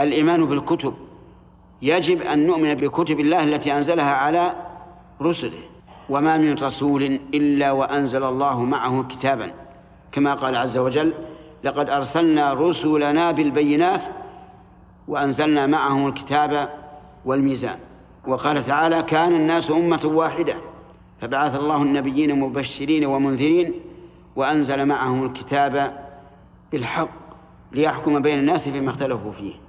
الإيمان بالكتب. يجب أن نؤمن بكتب الله التي أنزلها على رسله. وما من رسول إلا وأنزل الله معه كتابا. كما قال عز وجل لقد أرسلنا رسلنا بالبينات وأنزلنا معهم الكتاب والميزان. وقال تعالى كان الناس أمة واحدة. فبعث الله النبيين مبشرين ومنذرين وأنزل معهم الكتاب بالحق ليحكم بين الناس فيما اختلفوا فيه.